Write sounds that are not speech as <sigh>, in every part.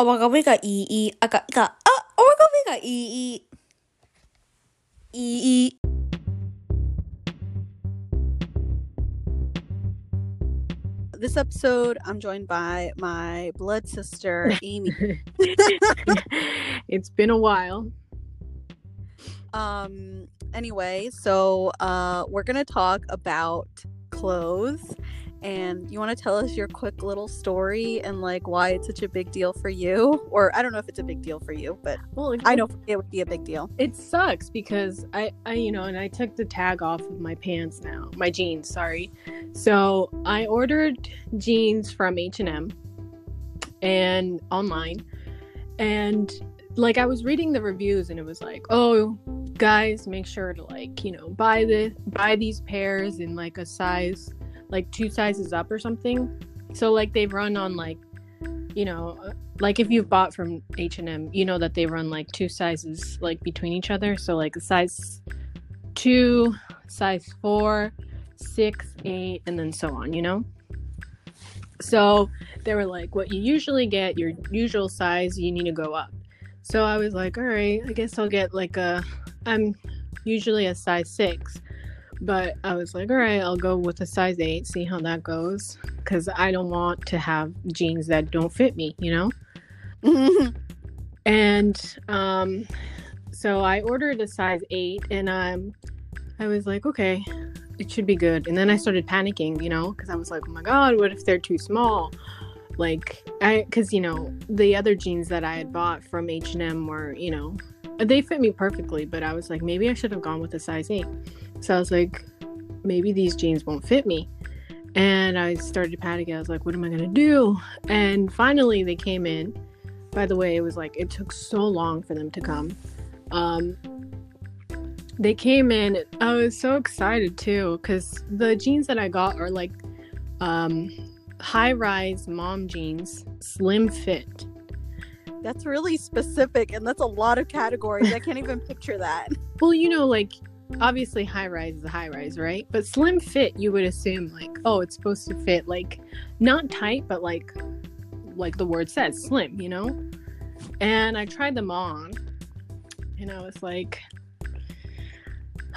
Oh my god, we got ee, we got got. Oh my god, we got ee, ee. This episode, I'm joined by my blood sister, <laughs> Aimee. <laughs> it's been a while. Um, anyway, so uh, we're going to talk about clothes and you want to tell us your quick little story and like why it's such a big deal for you? Or i don't know if it's a big deal for you but well i know it would be a big deal. It sucks because i i you know and i took the tag off of my pants now my jeans sorry. So i ordered jeans from h&m and online and like i was reading the reviews and it was like oh guys make sure to like you know buy the buy these pairs in like a size like two sizes up or something. So like they run on like you know like if you've bought from H&M, you know that they run like two sizes like between each other. So like a size 2, size 4, 6, 8 and then so on, you know? So they were like what you usually get, your usual size, you need to go up. So I was like, all right, I guess I'll get like a I'm usually a size 6. But I was like, all right, I'll go with a size eight, see how that goes. Because I don't want to have jeans that don't fit me, you know? <laughs> and um, so I ordered a size eight, and um, I was like, okay, it should be good. And then I started panicking, you know, because I was like, oh my God, what if they're too small? Like, I, because, you know, the other jeans that I had bought from H&M were, you know, they fit me perfectly, but I was like, maybe I should have gone with a size eight. So I was like, maybe these jeans won't fit me. And I started panicking. I was like, what am I going to do? And finally, they came in. By the way, it was like, it took so long for them to come. Um, they came in. I was so excited too because the jeans that I got are like um, high rise mom jeans, slim fit. That's really specific, and that's a lot of categories. I can't even picture that. Well, you know, like obviously high rise is a high rise, right? But slim fit, you would assume like, oh, it's supposed to fit like not tight, but like like the word says, slim, you know? And I tried them on and I was like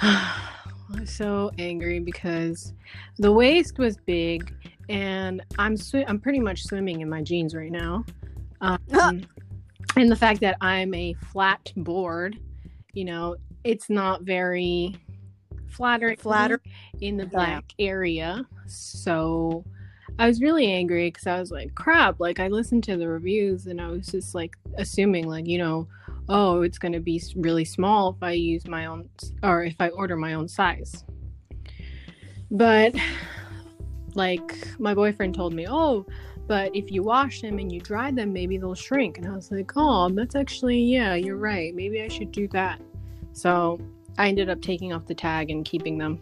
<sighs> I'm so angry because the waist was big and I'm sw- I'm pretty much swimming in my jeans right now. <laughs> Um, and the fact that I'm a flat board, you know, it's not very flattering flatter in the black yeah. area. So i was really angry because i was like crap like i listened to the reviews and i was just like assuming like you know oh it's going to be really small if i use my own or if i order my own size. But like my boyfriend told me oh but if you wash them and you dry them maybe they'll shrink and i was like oh that's actually yeah you're right maybe i should do that so I ended up taking off the tag and keeping them.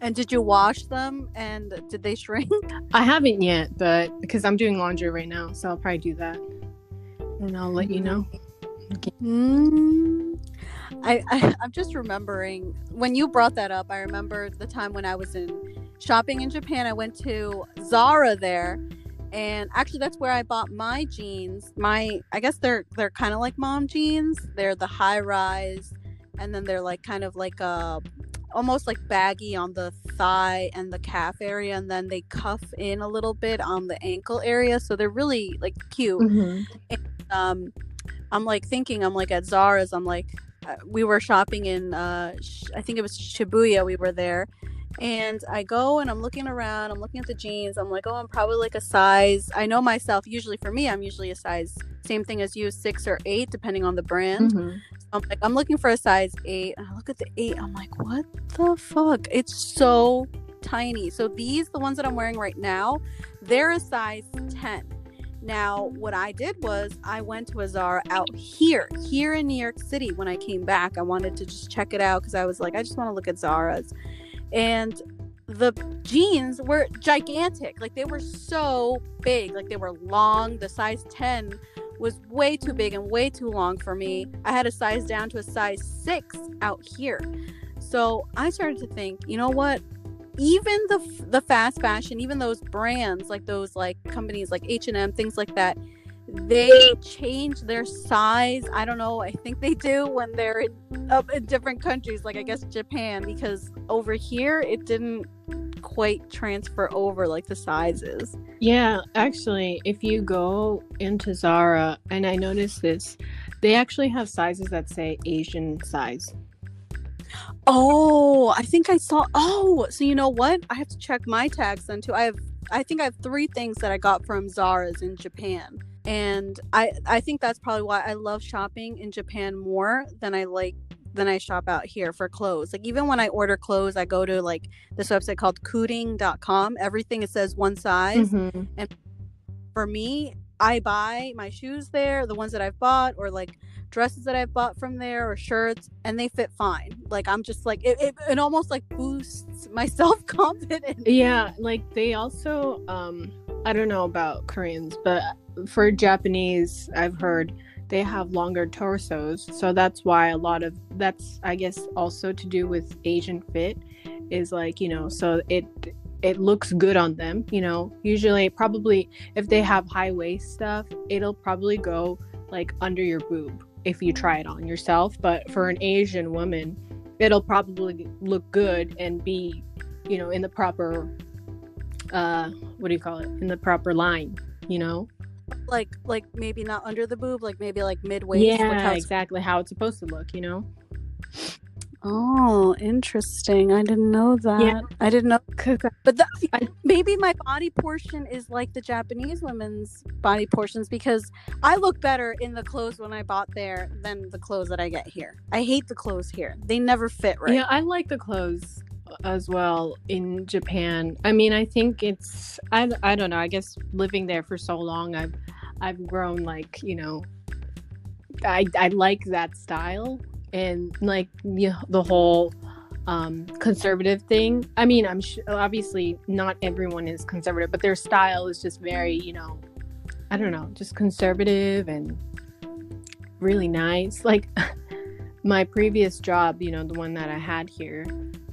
And did you wash them and did they shrink? <laughs> I haven't yet, but because I'm doing laundry right now, so I'll probably do that. And I'll let you know. Mm. I, I I'm just remembering when you brought that up. I remember the time when I was in shopping in Japan. I went to Zara there. And actually that's where i bought my jeans. My i guess they're they're kind of like mom jeans. They're the high rise and then they're like kind of like a uh, almost like baggy on the thigh and the calf area and then they cuff in a little bit on the ankle area. So they're really like cute. Mm-hmm. and, um i'm like thinking i'm like at zara's i'm like uh, we were shopping in uh i think it was shibuya we were there and I go and I'm looking around, I'm looking at the jeans. I'm like, oh, I'm probably like a size. I know myself. Usually for me, I'm usually a size, same thing as you, six or eight, depending on the brand. Mm-hmm. I'm like, I'm looking for a size eight. And I look at the eight. I'm like, what the fuck? It's so tiny. So these, the ones that I'm wearing right now, they're a size 10. Now, what I did was I went to a Zara out here, here in New York City. When I came back, I wanted to just check it out because I was like, I just want to look at Zara's and the jeans were gigantic. Like they were so big. Like they were long. The size 10 was way too big and way too long for me. I had a size down to a size 6 out here. So i started to think you know what? Even the the fast fashion, even those brands like those like companies like H and M, things like that, they change their size. I don't know. I think they do when they're in, uh, in different countries, like I guess Japan, because over here it didn't quite transfer over like the sizes. Yeah, actually, if you go into Zara, and I noticed this, they actually have sizes that say Asian size. Oh, I think I saw. Oh, so you know what? I have to check my tags then too. I have, I think I have three things that I got from Zara's in Japan, and I, I think that's probably why I love shopping in Japan more than I like than I shop out here for clothes. Like even when I order clothes, I go to like this website called Kooding.com. Everything it says one size, Mhm. and for me, I buy my shoes there, the ones that I've bought, or like dresses that I've bought from there, or shirts, and they fit fine. Like I'm just like it, it, it almost like boosts my <laughs> self confidence. Yeah, like they also, um, I don't know about Koreans, but for Japanese, I've heard they have longer torsos, so that's why a lot of that's, I guess, also to do with Asian fit, is like you know, so it it looks good on them. You know, usually probably if they have high waist stuff, it'll probably go like under your boob if you try it on yourself. But for an Asian woman, it'll probably look good and be, you know, in the proper, uh, what do you call it? In the proper line, you know? Like like maybe not under the boob, like maybe like mid waist. yeah, exactly how it's supposed to look, you know? Oh, interesting. I didn't know that. Yeah. I didn't know. <laughs> But the, I- maybe my body portion is like the Japanese women's body portions because I look better in the clothes when I bought there than the clothes that I get here. I hate the clothes here. They never fit right. Yeah, I like the clothes as well in Japan. I mean, I think it's I, I don't know. I guess living there for so long, I've I've grown like you know, I I like that style and like you know, the whole um conservative thing. I mean, I'm sh- obviously not everyone is conservative, but their style is just very you know, I don't know, just conservative and really nice. Like <laughs> my previous job, you know, the one that I had here,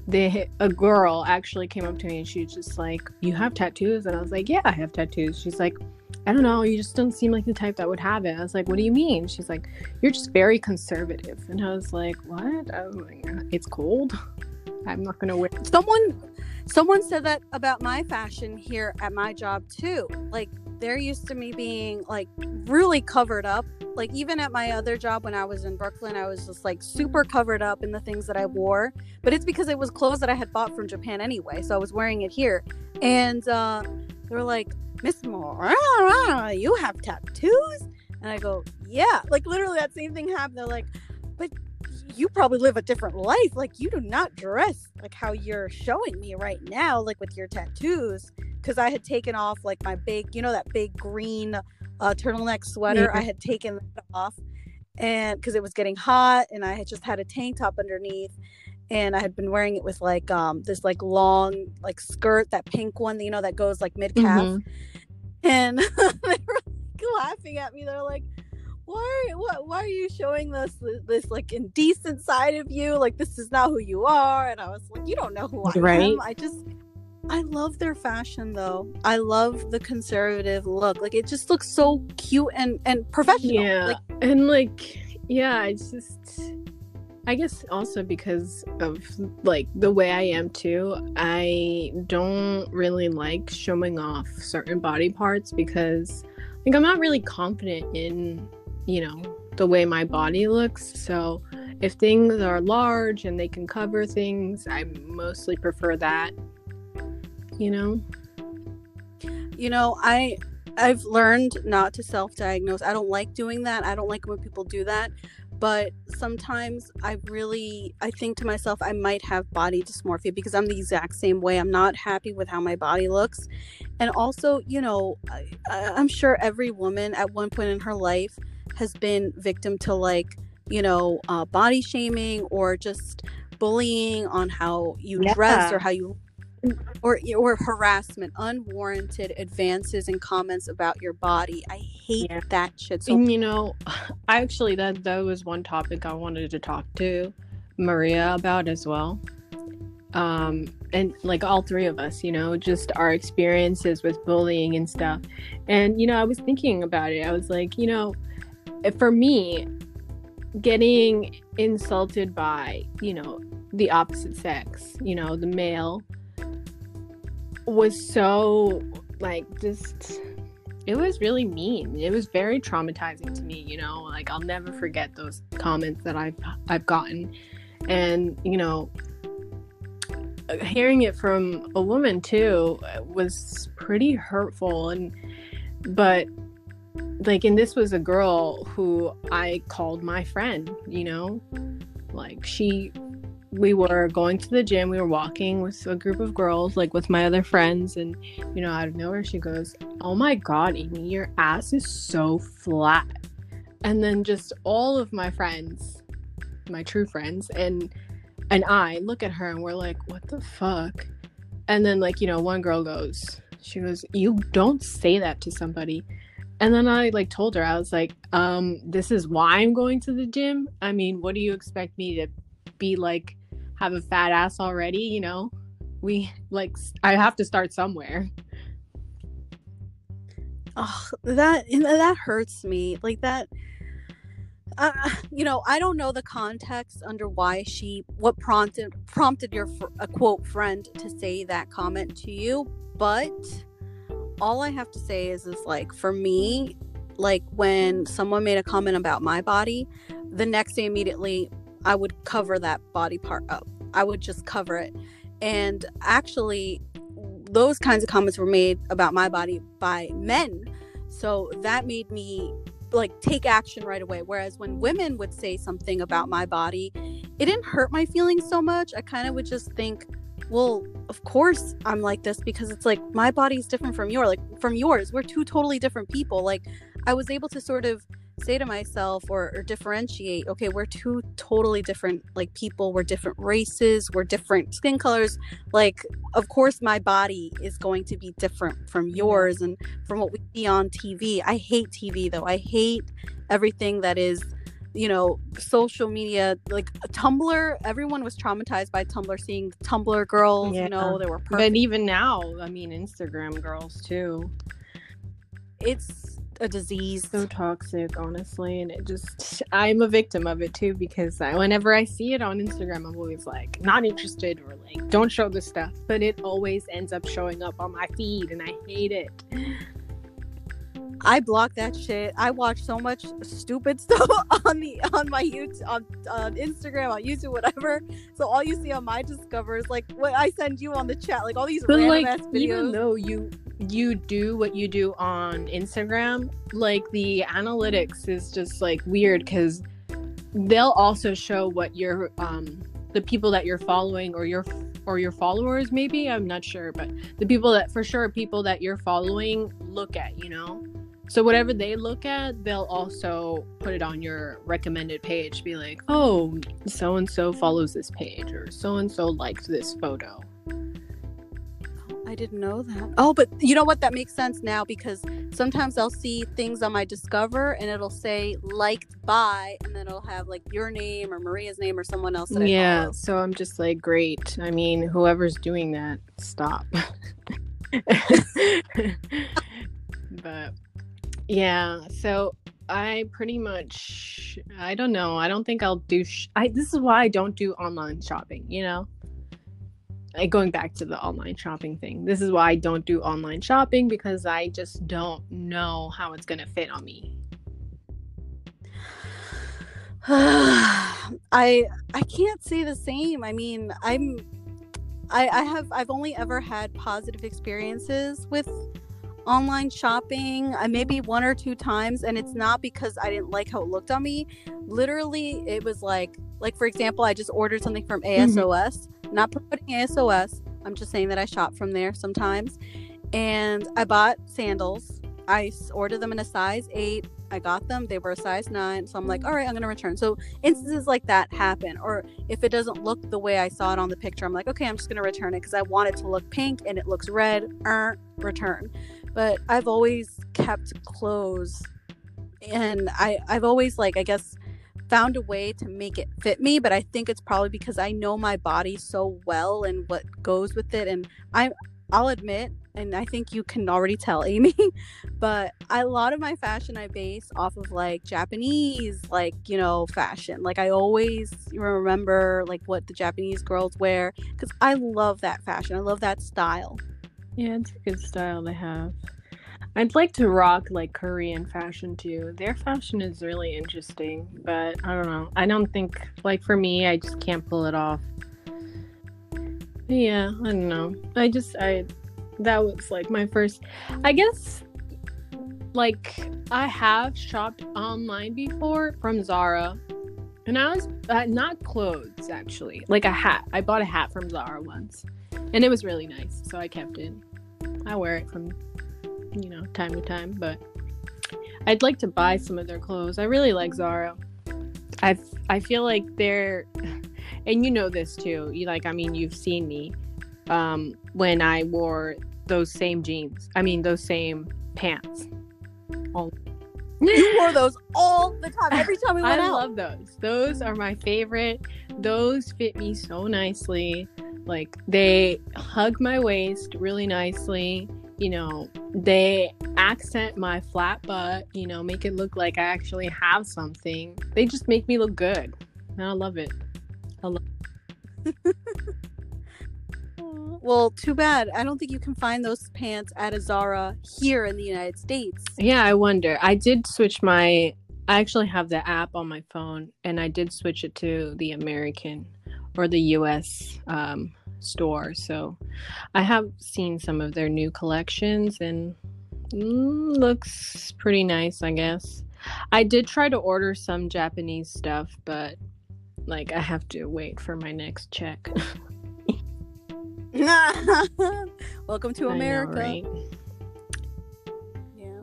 they a girl actually came up to me and she was just like, "You have tattoos?" And I was like, "Yeah, I have tattoos." She's like, "I don't know, you just don't seem like the type that would have it." I was like, "What do you mean?" She's like, "You're just very conservative." And I was like, "What?" I was like, "It's cold. I'm not gonna wear." Someone someone said that about my fashion here at my job too. Like they're used to me being like really covered up. Like even at my other job when I was in Brooklyn, I was just like super covered up in the things that I wore. But it's because it was clothes that I had bought from Japan anyway, so I was wearing it here. And uh, they were like, "Miss Moore, you have tattoos?" And I go, "Yeah." Like literally that same thing happened. They're like, "But you probably live a different life. Like you do not dress like how you're showing me right now, like with your tattoos." Because I had taken off like my big, you know, that big green uh, turtleneck sweater. I had taken that off, and because it was getting hot, and I had just had a tank top underneath, and I had been wearing it with like um this like long like skirt, that pink one, you know, that goes like mid calf Mhm. and <laughs> they were like, laughing at me. They're like, "Why? What? Why are you showing this this like indecent side of you? Like this is not who you are." And I was like, "You don't know who I Right. am. I just." I love their fashion though. I love the conservative look. Like it just looks so cute and and professional. Yeah, Like and like, yeah, it's just. I guess also because of like the way I am too, I don't really like showing off certain body parts because like I'm not really confident in, you know, the way my body looks. So if things are large and they can cover things, I mostly prefer that. You know? you know i i've learned not to self-diagnose. I don't like doing that. I don't like when people do that. But sometimes i really i think to myself i might have body dysmorphia because i'm the exact same way. I'm not happy with how my body looks. And also you know I, i'm sure every woman at one point in her life has been victim to like you know uh, body shaming or just bullying on how you dress or how you or or harassment, unwarranted advances and comments about your body. I hate Yeah. that shit. So And you know, <sighs> I actually that that was one topic I wanted to talk to Maria about as well. Um, and like all three of us, you know, just our experiences with bullying and stuff. And, you know, I was thinking about it. I was like, you know, for me, getting insulted by, you know, the opposite sex, you know, the male, was so like just it was really mean. It was very traumatizing to me, you know, like I'll never forget those comments that I've I've gotten. And, you know, hearing it from a woman too was pretty hurtful and but like and this was a girl who I called my friend, you know? Like she we were going to the gym. We were walking with a group of girls, like with my other friends, and you know, out of nowhere, she goes, "Oh my god, Aimee, your ass is so flat." And then just all of my friends, my true friends, and and I look at her and we're like, "What the fuck?" And then like you know, one girl goes, she goes, "You don't say that to somebody." And then I like told her, I was like, um, this is why I'm going to the gym. I mean, what do you expect me to be like have a fat ass already, you know, we like I have to start somewhere. Oh, that that hurts me. Like that uh, you know, I don't know the context under why she what prompted prompted your a quote friend to say that comment to you, but all I have to say is is like for me, like when someone made a comment about my body, the next day immediately I would cover that body part up. I would just cover it. And actually, those kinds of comments were made about my body by men. So that made me like take action right away. Whereas when women would say something about my body, it didn't hurt my feelings so much. I kind of would just think, well, of course I'm like this because it's like my body's different from yours, like from yours. We're two totally different people. Like I was able to sort of say to myself or, or differentiate okay we're two totally different like people we're different races we're different skin colors like of course my body is going to be different from yours and from what we see on tv i hate tv though i hate everything that is you know social media like uh, tumblr everyone was traumatized by tumblr seeing tumblr girls yeah. you know they were perfect. but even now i mean instagram girls too it's a disease. So toxic, honestly, and it just I'm a victim of it too because I, whenever I see it on Instagram, I'm always like not interested or like don't show this stuff, but it always ends up showing up on my feed, and I hate it. I block that shit. I watch so much stupid <laughs> stuff on the on my YouTube, on, on Instagram, on YouTube, whatever. So all you see on my discover is like what I send you on the chat, like all these but random like, ass videos. Even though you you do what you do on Instagram, like the analytics is just like weird because they'll also show what your um the people that you're following or your or your followers maybe i'm not sure but the people that for sure people that you're following look at you know? So whatever they look at they'll also put it on your recommended page be like oh so and so follows this page or so and so liked this photo I didn't know that. Oh, but you know what? That makes sense now because sometimes I'll see things on my Discover and it'll say liked by, and then it'll have like your name or Maria's name or someone else. That yeah. So I'm just like, great. I mean, whoever's doing that, stop. <laughs> but yeah, so I pretty much, I don't know. I don't think I'll do. Sh- I this is why I don't do online shopping. You know going back to the online shopping thing this is why i don't do online shopping because i just don't know how it's going to fit on me. <sighs> I i can't say the same. I mean i'm I, I have i've only ever had positive experiences with online shopping uh, maybe one or two times and it's not because i didn't like how it looked on me. Literally it was like like for example i just ordered something from asos mm-hmm not promoting ASOS. I'm just saying that I shop from there sometimes. And I bought sandals. I ordered them in a size eight. I got them. They were a size nine. So I'm like, all right, I'm going to return. So instances like that happen. Or if it doesn't look the way I saw it on the picture, I'm like, okay, I'm just going to return it because I want it to look pink and it looks red. Er, return. But I've always kept clothes. And I, I've always, like, I guess found a way to make it fit me, but I think it's probably because I know my body so well and what goes with it. And I, I'll admit, and I think you can already tell, <laughs> Aimee, but a lot of my fashion I base off of like Japanese, like, you know, fashion. Like, I always remember like what the Japanese girls wear because I love that fashion. I love that style. Yeah, it's a good style to have. I'd like to rock like Korean fashion too. Their fashion is really interesting, but I don't know. I don't think like for me, I just can't pull it off. Yeah, I don't know. I just I that was like my first I guess like I have shopped online before from Zara. And I was uh, not clothes actually, like a hat. I bought a hat from Zara once. And it was really nice, so I kept it. I wear it from you know, time to time, but I'd like to buy some of their clothes. I really like Zara. I I feel like they're <laughs> and you know this too. You like I mean you've seen me um when I wore those same jeans. I mean those same pants. All <laughs> you wore those all the time every time we went I out. love those. Those are my favorite. Those fit me so nicely. Like they hug my waist really nicely you know, they accent my flat butt, you know, make it look like I actually have something. They just make me look good. And I love it. I love <laughs> well, too bad. I don't think you can find those pants at a Zara here in the United States. Yeah, I wonder. I did switch my I actually have the app on my phone and I did switch it to the American or the US um, store. So I have seen some of their new collections and mm, looks pretty nice, I guess. I did try to order some Japanese stuff, but like I have to wait for my next check. <laughs> <laughs> Welcome to America. Know, right? Yeah.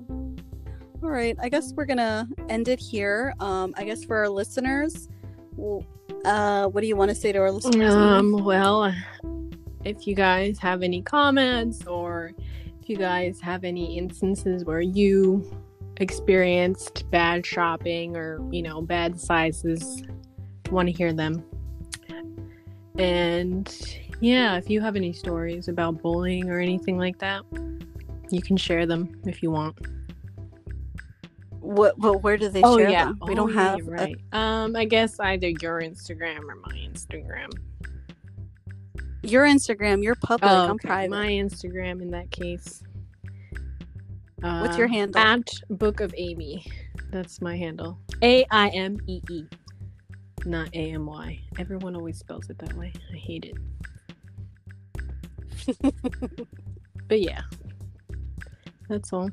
All right. I guess we're gonna end it here. Um, I guess for our listeners, well, uh, what do you want to say to our listeners? Um, well, if you guys have any comments or if you guys have any instances where you experienced bad shopping or, you know, bad sizes, want to hear them. And yeah, if you have any stories about bullying or anything like that, you can share them if you want. What? But where do they oh, share yeah. them? We oh, don't have. Right. A... Um, I guess either your Instagram or my Instagram. Your Instagram. You're public. Oh, okay. I'm private. My Instagram in that case. Uh, What's your handle? At Book of Aimee. That's my handle. A I M E E. Not A M Y. Everyone always spells it that way. I hate it. <laughs> but yeah. That's all.